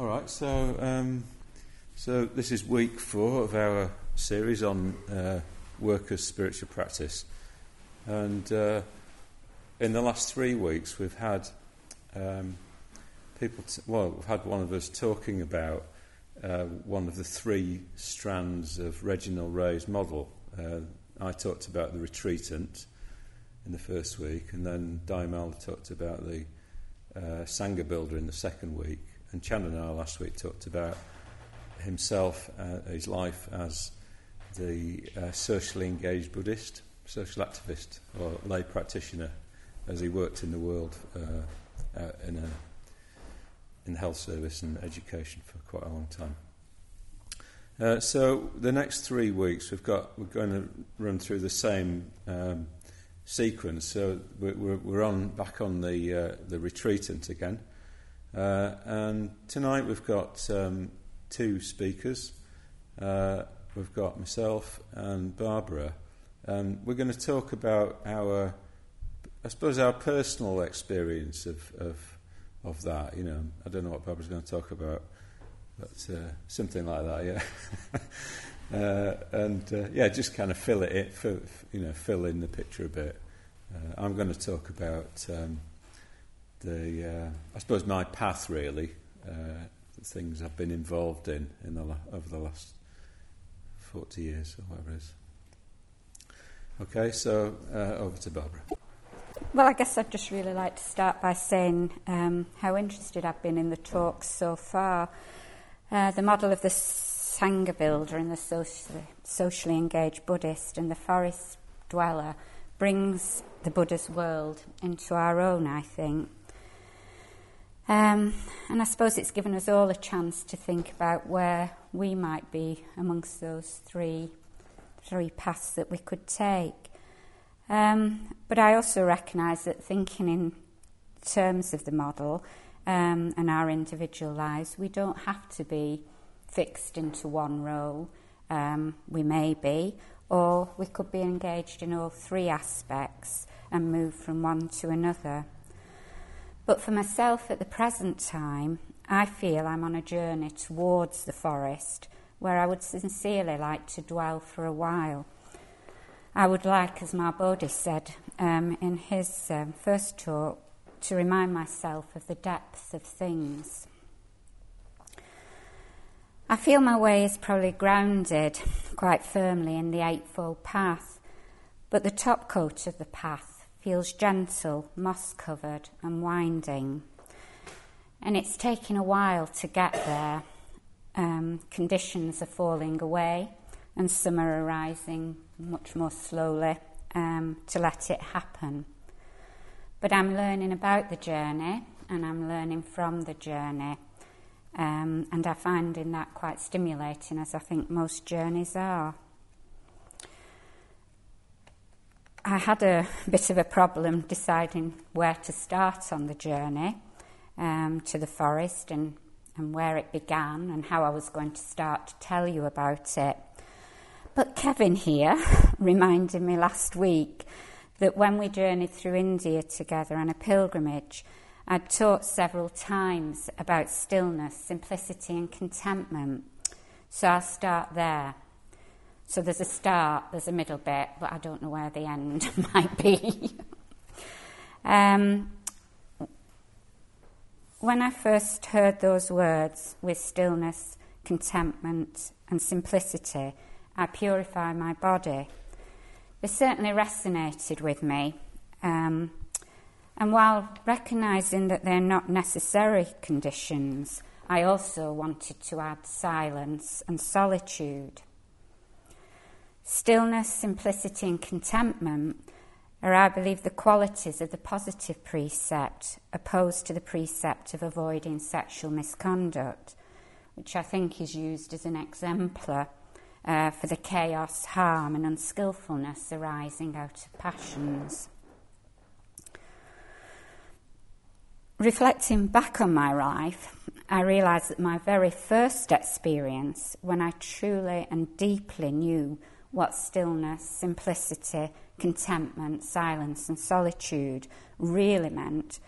All right, so um, so this is week four of our series on uh, workers' spiritual practice, and uh, in the last three weeks we've had um, people. T- well, we've had one of us talking about uh, one of the three strands of Reginald Ray's model. Uh, I talked about the retreatant in the first week, and then Diamel talked about the uh, Sangha builder in the second week, and Chandana last week talked about himself, uh, his life as the uh, socially engaged Buddhist, social activist, or lay practitioner, as he worked in the world uh, in a in health service and education for quite a long time. Uh, so the next three weeks we've got we're going to run through the same um, sequence. So we're, we're, on back on the uh, the retreatant again, uh, and tonight we've got um, two speakers. Uh, we've got myself and Barbara, and we're going to talk about our, I suppose, our personal experience of of, of that. You know, I don't know what Barbara's going to talk about but uh, something like that, yeah. uh, and uh, yeah, just kind of fill it, in, fill, you know, fill in the picture a bit. Uh, I'm going to talk about um, the, uh, I suppose, my path really, uh, the things I've been involved in in the la- over the last 40 years or whatever it is. Okay, so over to Barbara. Well, I guess I'd just really like to start by saying um, how interested I've been in the talks so far. Uh, the model of the Sangha builder and the socially, socially engaged Buddhist and the forest dweller brings the Buddha's world into our own, I think. Um, and I suppose it's given us all a chance to think about where we might be amongst those three, three paths that we could take. Um, but I also recognise that thinking in terms of the model um, and our individual lives, we don't have to be fixed into one role. Um, we may be, or we could be engaged in all three aspects and move from one to another. But for myself at the present time, I feel I'm on a journey towards the forest where I would sincerely like to dwell for a while. I would like, as Bodhi said um, in his um, first talk, to remind myself of the depth of things. I feel my way is probably grounded quite firmly in the Eightfold Path, but the top coat of the path feels gentle, moss covered, and winding. And it's taken a while to get there. Um, conditions are falling away, and some are arising much more slowly um, to let it happen. But I'm learning about the journey and I'm learning from the journey. Um, and I find in that quite stimulating, as I think most journeys are. I had a bit of a problem deciding where to start on the journey um, to the forest and, and where it began and how I was going to start to tell you about it. But Kevin here reminded me last week that when we journeyed through India together on a pilgrimage, I'd taught several times about stillness, simplicity, and contentment. So I'll start there. So there's a start, there's a middle bit, but I don't know where the end might be. um, when I first heard those words with stillness, contentment, and simplicity, I purify my body they certainly resonated with me. Um, and while recognising that they're not necessary conditions, I also wanted to add silence and solitude. Stillness, simplicity, and contentment are, I believe, the qualities of the positive precept opposed to the precept of avoiding sexual misconduct, which I think is used as an exemplar uh, for the chaos, harm, and unskillfulness arising out of passions. Reflecting back on my life, I realised that my very first experience, when I truly and deeply knew what stillness, simplicity, contentment, silence, and solitude really meant,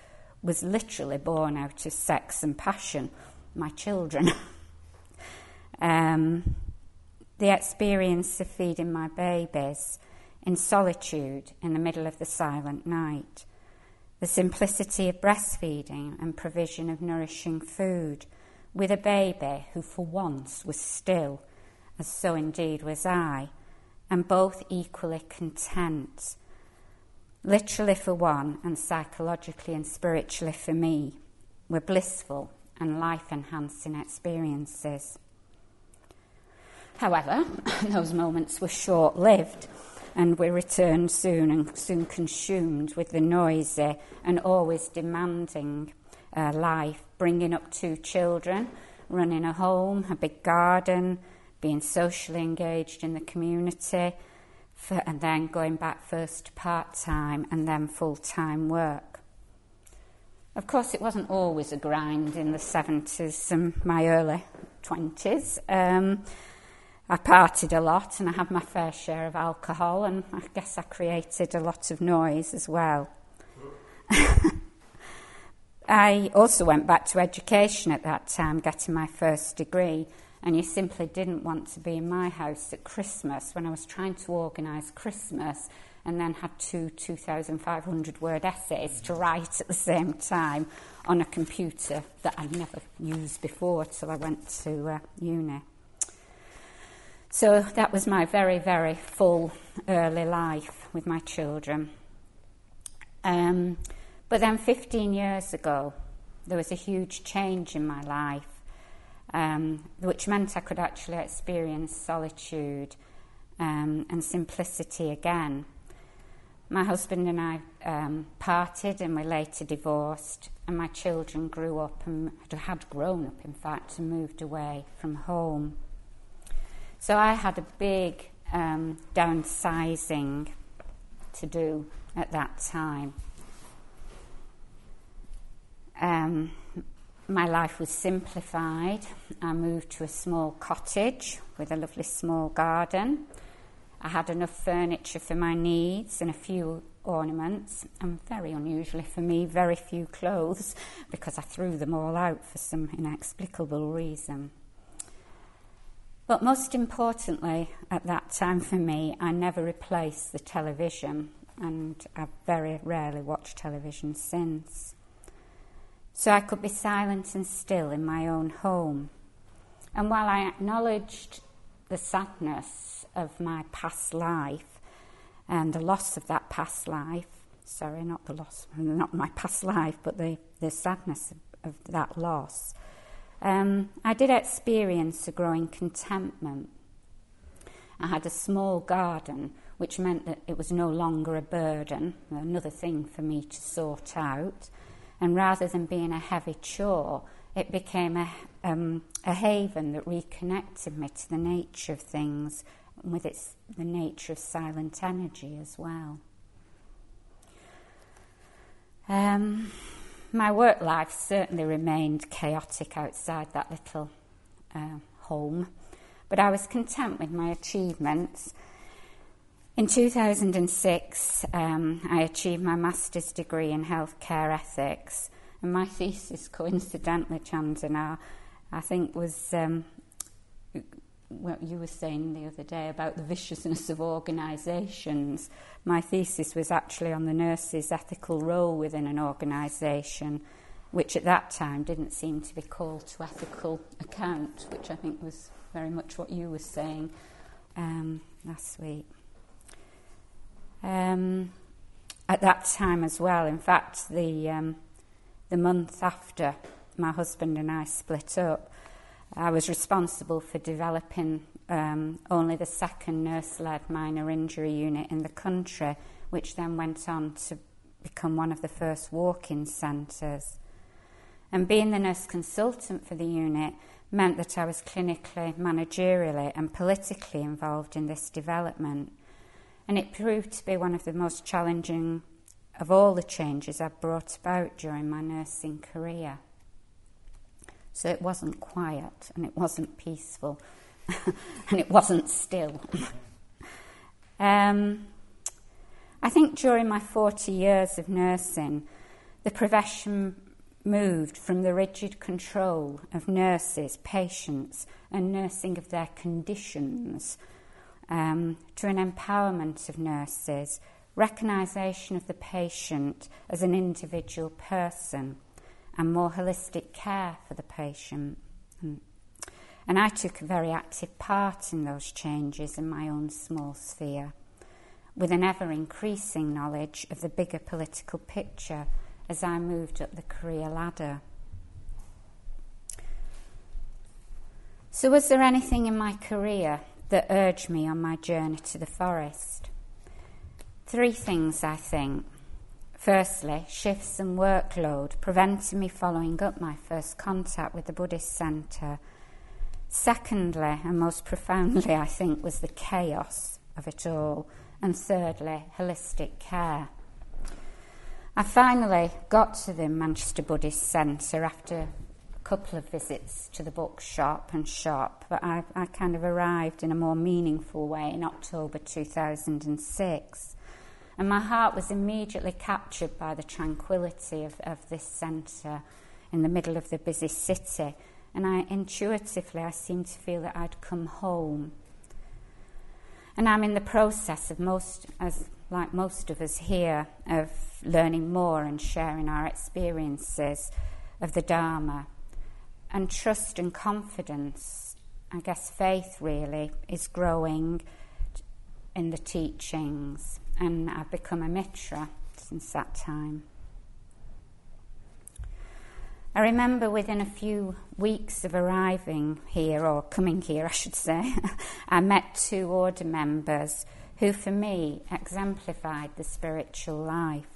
was literally born out of sex and passion, my children. um, the experience of feeding my babies in solitude in the middle of the silent night, the simplicity of breastfeeding and provision of nourishing food with a baby who for once was still, as so indeed was I, and both equally content, literally for one and psychologically and spiritually for me, were blissful and life enhancing experiences. However, those moments were short lived and we returned soon and soon consumed with the noisy and always demanding uh, life, bringing up two children, running a home, a big garden, being socially engaged in the community, for, and then going back first to part time and then full time work. Of course, it wasn't always a grind in the 70s and my early 20s. Um, I partied a lot and I had my fair share of alcohol, and I guess I created a lot of noise as well. I also went back to education at that time, getting my first degree, and you simply didn't want to be in my house at Christmas when I was trying to organise Christmas and then had two 2,500 word essays to write at the same time on a computer that I'd never used before till I went to uh, uni. So that was my very, very full early life with my children. Um, but then 15 years ago, there was a huge change in my life, um, which meant I could actually experience solitude um, and simplicity again. My husband and I um, parted and we later divorced, and my children grew up and had grown up, in fact, and moved away from home. So I had a big um, downsizing to do at that time. Um, my life was simplified. I moved to a small cottage with a lovely small garden. I had enough furniture for my needs and a few ornaments, and very unusually for me, very few clothes because I threw them all out for some inexplicable reason. But most importantly, at that time for me, I never replaced the television, and I've very rarely watched television since. So I could be silent and still in my own home. And while I acknowledged the sadness of my past life and the loss of that past life, sorry, not the loss, not my past life, but the, the sadness of, of that loss, um, I did experience a growing contentment. I had a small garden, which meant that it was no longer a burden, another thing for me to sort out. And rather than being a heavy chore, it became a, um, a haven that reconnected me to the nature of things, with its, the nature of silent energy as well. Um, my work life certainly remained chaotic outside that little uh, home, but I was content with my achievements. In 2006, um, I achieved my master's degree in healthcare ethics, and my thesis, coincidentally, Chandana, I think was um, what you were saying the other day about the viciousness of organisations. My thesis was actually on the nurse's ethical role within an organisation, which at that time didn't seem to be called to ethical account, which I think was very much what you were saying um, last week. Um, at that time as well, in fact, the um, the month after my husband and I split up, I was responsible for developing um, only the second nurse led minor injury unit in the country, which then went on to become one of the first walk in centres. And being the nurse consultant for the unit meant that I was clinically, managerially, and politically involved in this development. And it proved to be one of the most challenging of all the changes I've brought about during my nursing career. So it wasn't quiet and it wasn't peaceful and it wasn't still. um, I think during my 40 years of nursing, the profession moved from the rigid control of nurses, patients, and nursing of their conditions um, to an empowerment of nurses, recognition of the patient as an individual person, and more holistic care for the patient. And, and I took a very active part in those changes in my own small sphere, with an ever increasing knowledge of the bigger political picture as I moved up the career ladder. So, was there anything in my career that urged me on my journey to the forest? Three things, I think. Firstly, shifts and workload prevented me following up my first contact with the Buddhist centre. Secondly, and most profoundly, I think, was the chaos of it all. And thirdly, holistic care. I finally got to the Manchester Buddhist Centre after couple of visits to the bookshop and shop, but I, I kind of arrived in a more meaningful way in October 2006. And my heart was immediately captured by the tranquility of, of this centre in the middle of the busy city. And I intuitively, I seemed to feel that I'd come home. And I'm in the process of most, as like most of us here, of learning more and sharing our experiences of the Dharma. And trust and confidence, I guess faith really, is growing in the teachings. And I've become a mitra since that time. I remember within a few weeks of arriving here, or coming here, I should say, I met two order members who, for me, exemplified the spiritual life.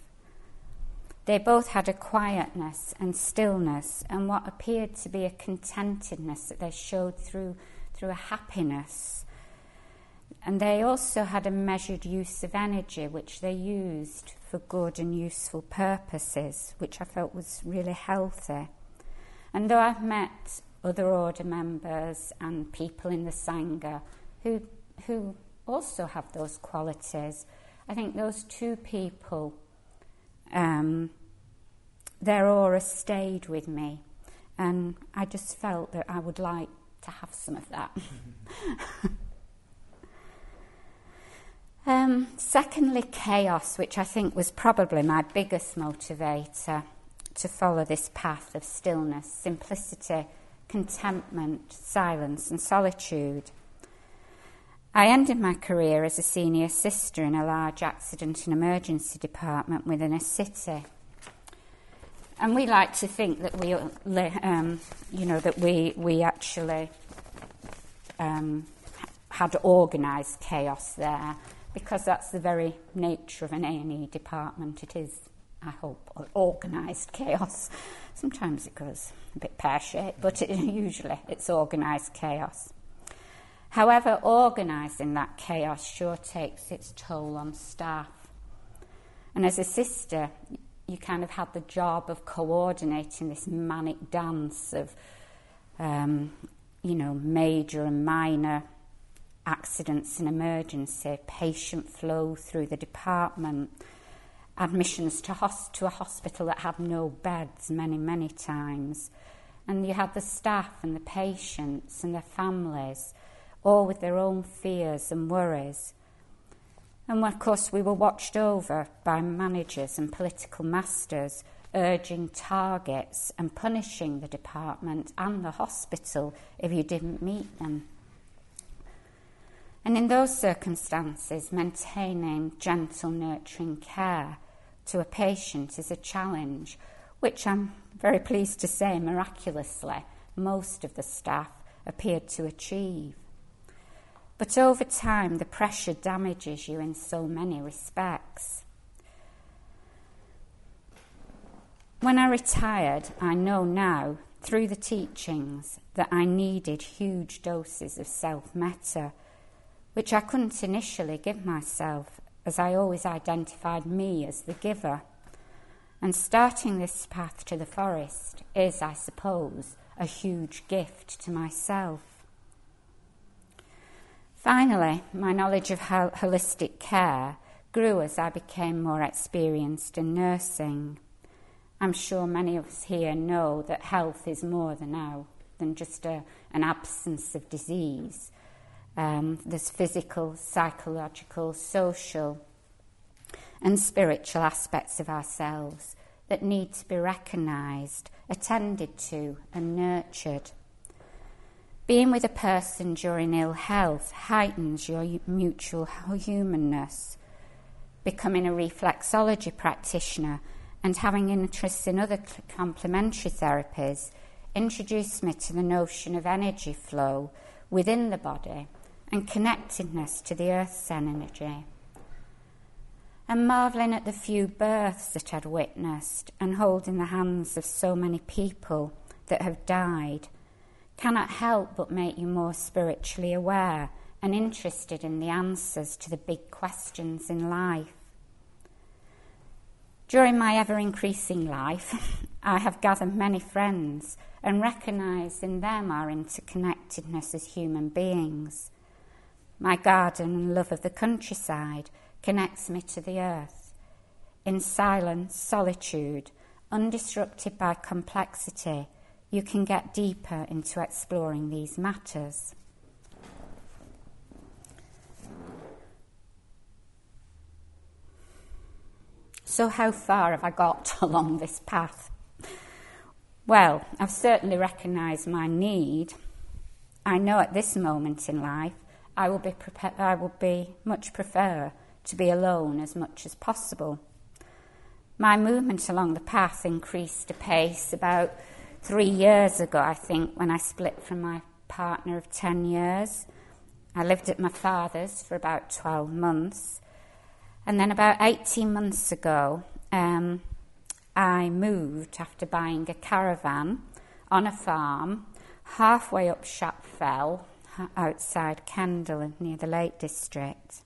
They both had a quietness and stillness, and what appeared to be a contentedness that they showed through, through a happiness. And they also had a measured use of energy, which they used for good and useful purposes, which I felt was really healthy. And though I've met other order members and people in the Sangha who, who also have those qualities, I think those two people um, their aura stayed with me. And I just felt that I would like to have some of that. um, secondly, chaos, which I think was probably my biggest motivator to follow this path of stillness, simplicity, contentment, silence, and solitude. I ended my career as a senior sister in a large accident and emergency department within a city. And we like to think that we, um, you know, that we, we actually um, had organised chaos there because that's the very nature of an A&E department. It is, I hope, organised chaos. Sometimes it goes a bit pear-shaped, but it, usually it's organised chaos. However, organising that chaos sure takes its toll on staff. And as a sister, you kind of had the job of coordinating this manic dance of, um, you know, major and minor accidents and emergency, patient flow through the department, admissions to, to a hospital that had no beds many, many times. And you had the staff and the patients and their families all with their own fears and worries. And of course, we were watched over by managers and political masters urging targets and punishing the department and the hospital if you didn't meet them. And in those circumstances, maintaining gentle, nurturing care to a patient is a challenge, which I'm very pleased to say miraculously most of the staff appeared to achieve. But over time, the pressure damages you in so many respects. When I retired, I know now through the teachings that I needed huge doses of self metta, which I couldn't initially give myself, as I always identified me as the giver. And starting this path to the forest is, I suppose, a huge gift to myself. Finally, my knowledge of holistic care grew as I became more experienced in nursing. I'm sure many of us here know that health is more than now than just a, an absence of disease. Um, there's physical, psychological, social, and spiritual aspects of ourselves that need to be recognised, attended to, and nurtured. Being with a person during ill health heightens your mutual humanness. Becoming a reflexology practitioner and having interests in other complementary therapies introduced me to the notion of energy flow within the body and connectedness to the earth's energy. And marvelling at the few births that I'd witnessed and holding the hands of so many people that have died cannot help but make you more spiritually aware and interested in the answers to the big questions in life. During my ever increasing life, I have gathered many friends and recognised in them our interconnectedness as human beings. My garden and love of the countryside connects me to the earth. In silence, solitude, undisrupted by complexity, you can get deeper into exploring these matters. So, how far have I got along this path? Well, I've certainly recognised my need. I know at this moment in life I will be prepared, I will be much prefer to be alone as much as possible. My movement along the path increased apace about three years ago, I think, when I split from my partner of 10 years. I lived at my father's for about 12 months. And then about 18 months ago, um, I moved after buying a caravan on a farm halfway up Shap Fell outside Kendal and near the Lake District.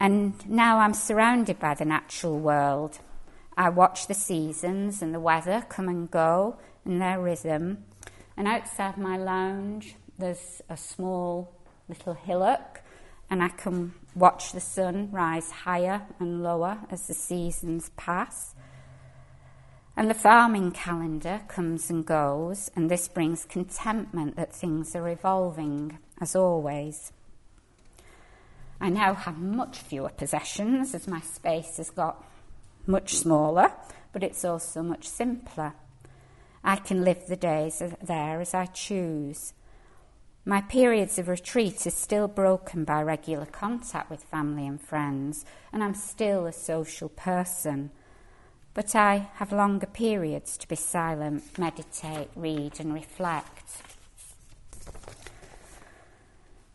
And now I'm surrounded by the natural world. I watch the seasons and the weather come and go in their rhythm. And outside my lounge, there's a small little hillock and I can watch the sun rise higher and lower as the seasons pass. And the farming calendar comes and goes, and this brings contentment that things are evolving, as always. I now have much fewer possessions as my space has got much smaller, but it's also much simpler. I can live the days there as I choose. My periods of retreat are still broken by regular contact with family and friends, and I'm still a social person. But I have longer periods to be silent, meditate, read, and reflect.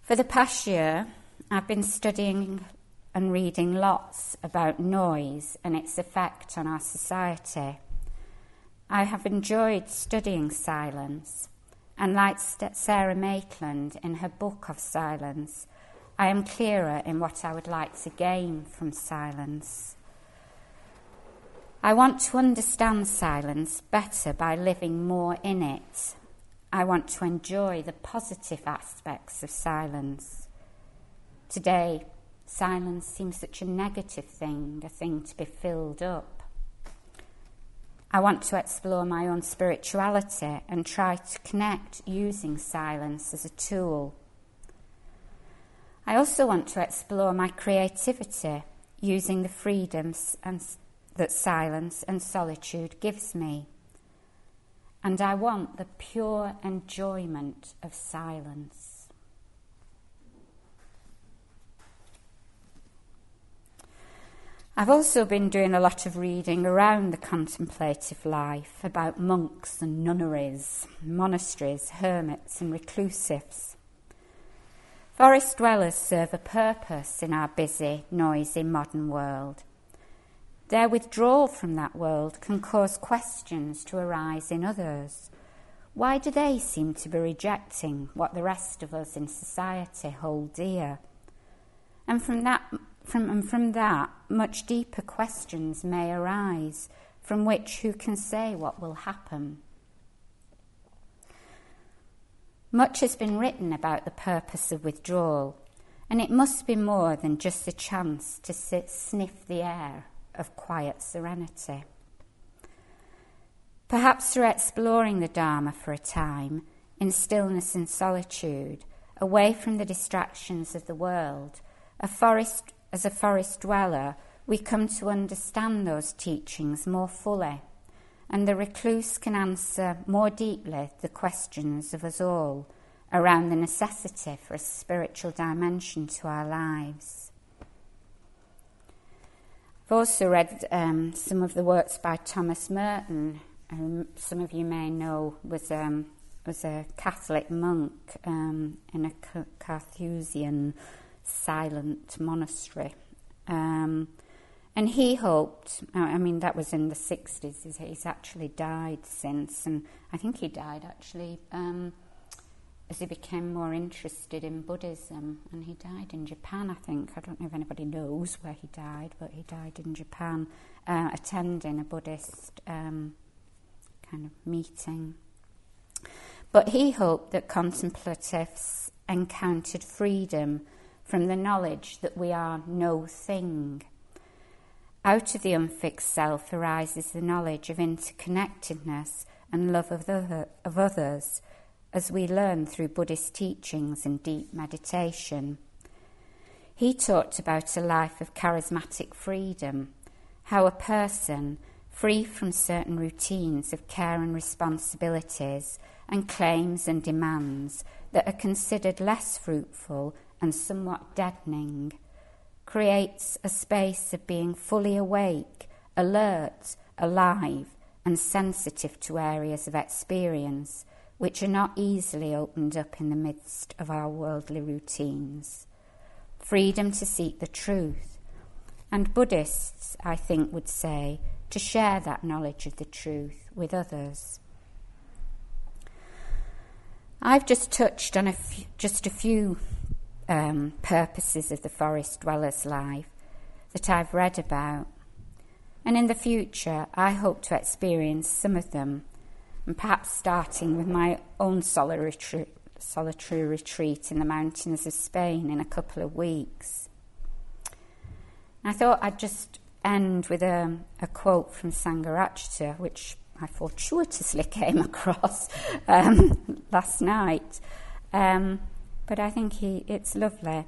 For the past year, I've been studying and reading lots about noise and its effect on our society. I have enjoyed studying silence and like Sara Maitland in her book of silence, I am clearer in what I would like to gain from silence. I want to understand silence better by living more in it. I want to enjoy the positive aspects of silence. Today, silence seems such a negative thing, a thing to be filled up. I want to explore my own spirituality and try to connect using silence as a tool. I also want to explore my creativity using the freedoms and, that silence and solitude gives me. And I want the pure enjoyment of silence. I've also been doing a lot of reading around the contemplative life about monks and nunneries, monasteries, hermits, and reclusives. Forest dwellers serve a purpose in our busy, noisy modern world. Their withdrawal from that world can cause questions to arise in others. Why do they seem to be rejecting what the rest of us in society hold dear? And from that from, and from that, much deeper questions may arise, from which who can say what will happen? Much has been written about the purpose of withdrawal, and it must be more than just a chance to sit, sniff the air of quiet serenity. Perhaps through exploring the Dharma for a time, in stillness and solitude, away from the distractions of the world, a forest, As a forest dweller, we come to understand those teachings more fully, and the recluse can answer more deeply the questions of us all around the necessity for a spiritual dimension to our lives. I've also read um, some of the works by Thomas Merton, who some of you may know was um, was a Catholic monk um, in a Carthusian. Silent monastery. Um, and he hoped, I mean, that was in the 60s, he's actually died since, and I think he died actually um, as he became more interested in Buddhism, and he died in Japan, I think. I don't know if anybody knows where he died, but he died in Japan, uh, attending a Buddhist um, kind of meeting. But he hoped that contemplatives encountered freedom from the knowledge that we are no thing. Out of the unfixed self arises the knowledge of interconnectedness and love of, the, of others as we learn through Buddhist teachings and deep meditation. He talked about a life of charismatic freedom, how a person, free from certain routines of care and responsibilities, and claims and demands that are considered less fruitful and somewhat deadening, creates a space of being fully awake, alert, alive, and sensitive to areas of experience which are not easily opened up in the midst of our worldly routines. Freedom to seek the truth. And Buddhists, I think, would say, to share that knowledge of the truth with others. I've just touched on a just a few um, purposes of the forest dweller's life that I've read about. And in the future, I hope to experience some of them and perhaps starting with my own solitary, solitary retreat in the mountains of Spain in a couple of weeks. I thought I'd just end with a, a quote from Sangharakshita, which I fortuitously came across um, last night. Um, but I think he, it's lovely.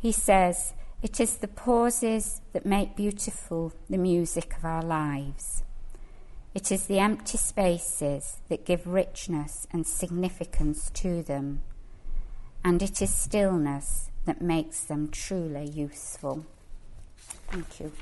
He says, It is the pauses that make beautiful the music of our lives. It is the empty spaces that give richness and significance to them, and it is stillness that makes them truly useful. Thank you.